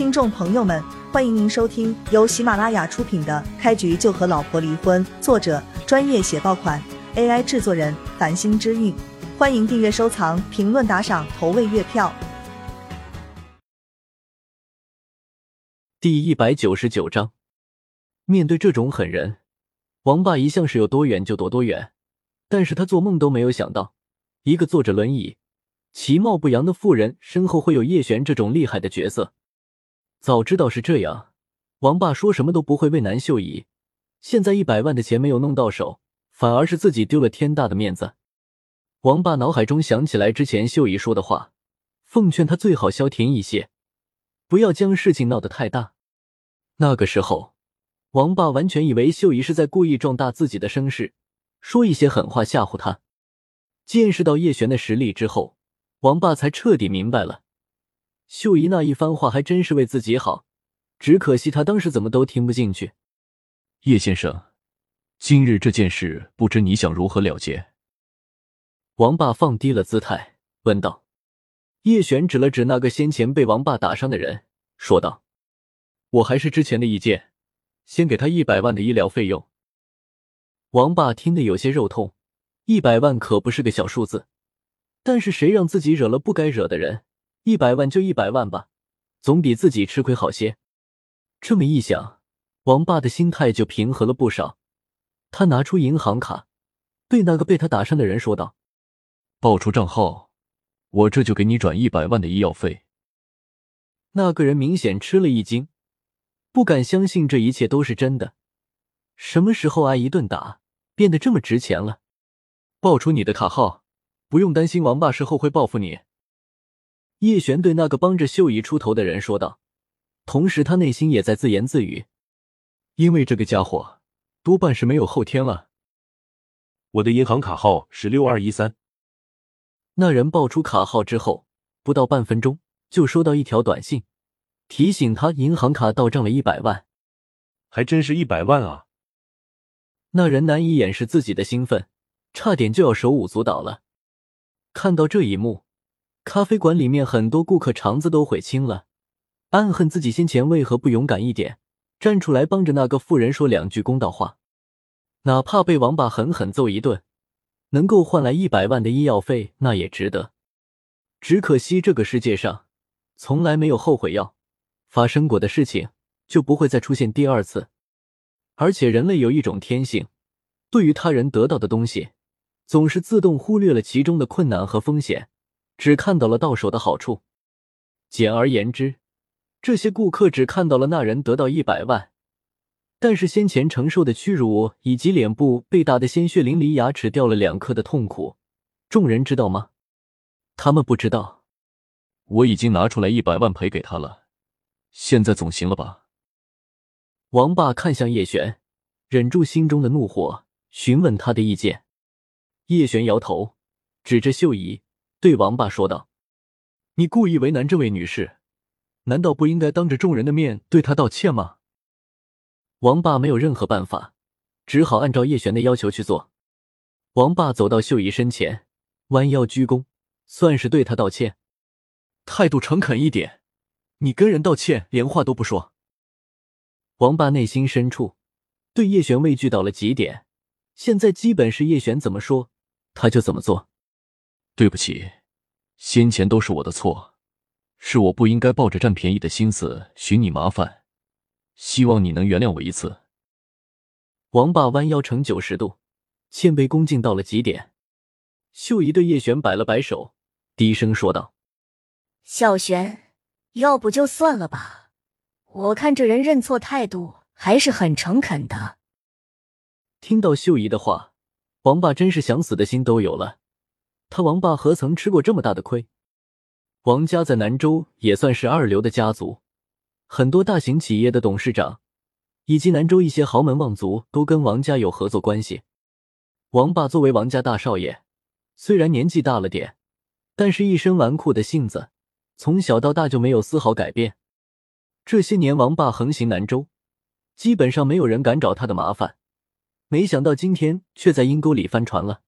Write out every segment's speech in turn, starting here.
听众朋友们，欢迎您收听由喜马拉雅出品的《开局就和老婆离婚》，作者专业写爆款，AI 制作人繁星之韵。欢迎订阅、收藏、评论、打赏、投喂月票。第一百九十九章，面对这种狠人，王霸一向是有多远就躲多远。但是他做梦都没有想到，一个坐着轮椅、其貌不扬的妇人身后会有叶璇这种厉害的角色。早知道是这样，王霸说什么都不会为难秀姨。现在一百万的钱没有弄到手，反而是自己丢了天大的面子。王霸脑海中想起来之前秀姨说的话，奉劝他最好消停一些，不要将事情闹得太大。那个时候，王霸完全以为秀姨是在故意壮大自己的声势。说一些狠话吓唬他。见识到叶璇的实力之后，王霸才彻底明白了，秀姨那一番话还真是为自己好。只可惜她当时怎么都听不进去。叶先生，今日这件事，不知你想如何了结？王霸放低了姿态问道。叶璇指了指那个先前被王霸打伤的人，说道：“我还是之前的意见，先给他一百万的医疗费用。”王霸听得有些肉痛，一百万可不是个小数字。但是谁让自己惹了不该惹的人，一百万就一百万吧，总比自己吃亏好些。这么一想，王霸的心态就平和了不少。他拿出银行卡，对那个被他打伤的人说道：“报出账号，我这就给你转一百万的医药费。”那个人明显吃了一惊，不敢相信这一切都是真的。什么时候挨一顿打？变得这么值钱了，报出你的卡号，不用担心王霸事后会报复你。叶璇对那个帮着秀姨出头的人说道，同时他内心也在自言自语：因为这个家伙多半是没有后天了。我的银行卡号是六二一三。那人报出卡号之后，不到半分钟就收到一条短信，提醒他银行卡到账了一百万，还真是一百万啊！那人难以掩饰自己的兴奋，差点就要手舞足蹈了。看到这一幕，咖啡馆里面很多顾客肠子都悔青了，暗恨自己先前为何不勇敢一点，站出来帮着那个妇人说两句公道话。哪怕被王八狠狠揍一顿，能够换来一百万的医药费，那也值得。只可惜这个世界上从来没有后悔药，发生过的事情就不会再出现第二次。而且人类有一种天性，对于他人得到的东西，总是自动忽略了其中的困难和风险，只看到了到手的好处。简而言之，这些顾客只看到了那人得到一百万，但是先前承受的屈辱以及脸部被打得鲜血淋漓、牙齿掉了两颗的痛苦，众人知道吗？他们不知道。我已经拿出来一百万赔给他了，现在总行了吧？王霸看向叶璇，忍住心中的怒火，询问他的意见。叶璇摇头，指着秀姨对王霸说道：“你故意为难这位女士，难道不应该当着众人的面对她道歉吗？”王霸没有任何办法，只好按照叶璇的要求去做。王霸走到秀姨身前，弯腰鞠躬，算是对她道歉。态度诚恳一点，你跟人道歉连话都不说。王霸内心深处对叶璇畏惧到了极点，现在基本是叶璇怎么说他就怎么做。对不起，先前都是我的错，是我不应该抱着占便宜的心思寻你麻烦，希望你能原谅我一次。王霸弯腰成九十度，谦卑恭敬到了极点。秀姨对叶璇摆了摆手，低声说道：“小璇，要不就算了吧。”我看这人认错态度还是很诚恳的。听到秀姨的话，王霸真是想死的心都有了。他王霸何曾吃过这么大的亏？王家在南州也算是二流的家族，很多大型企业的董事长以及南州一些豪门望族都跟王家有合作关系。王霸作为王家大少爷，虽然年纪大了点，但是一身纨绔的性子，从小到大就没有丝毫改变。这些年，王霸横行南州，基本上没有人敢找他的麻烦。没想到今天却在阴沟里翻船了。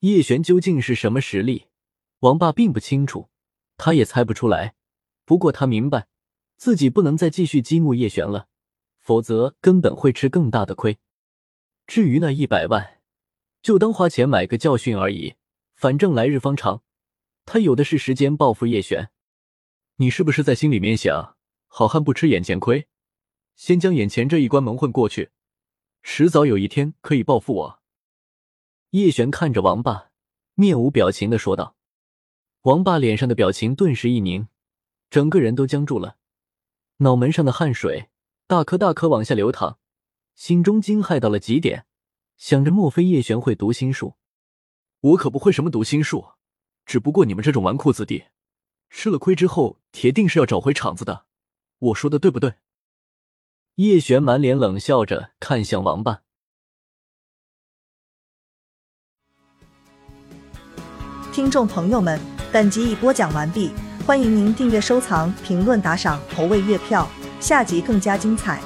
叶璇究竟是什么实力？王霸并不清楚，他也猜不出来。不过他明白，自己不能再继续激怒叶璇了，否则根本会吃更大的亏。至于那一百万，就当花钱买个教训而已，反正来日方长，他有的是时间报复叶璇。你是不是在心里面想，好汉不吃眼前亏，先将眼前这一关蒙混过去，迟早有一天可以报复我？叶璇看着王霸，面无表情的说道。王霸脸上的表情顿时一凝，整个人都僵住了，脑门上的汗水大颗大颗往下流淌，心中惊骇到了极点，想着莫非叶璇会读心术？我可不会什么读心术，只不过你们这种纨绔子弟，吃了亏之后铁定是要找回场子的，我说的对不对？叶璇满脸冷笑着看向王霸。听众朋友们。本集已播讲完毕，欢迎您订阅、收藏、评论、打赏、投喂月票，下集更加精彩。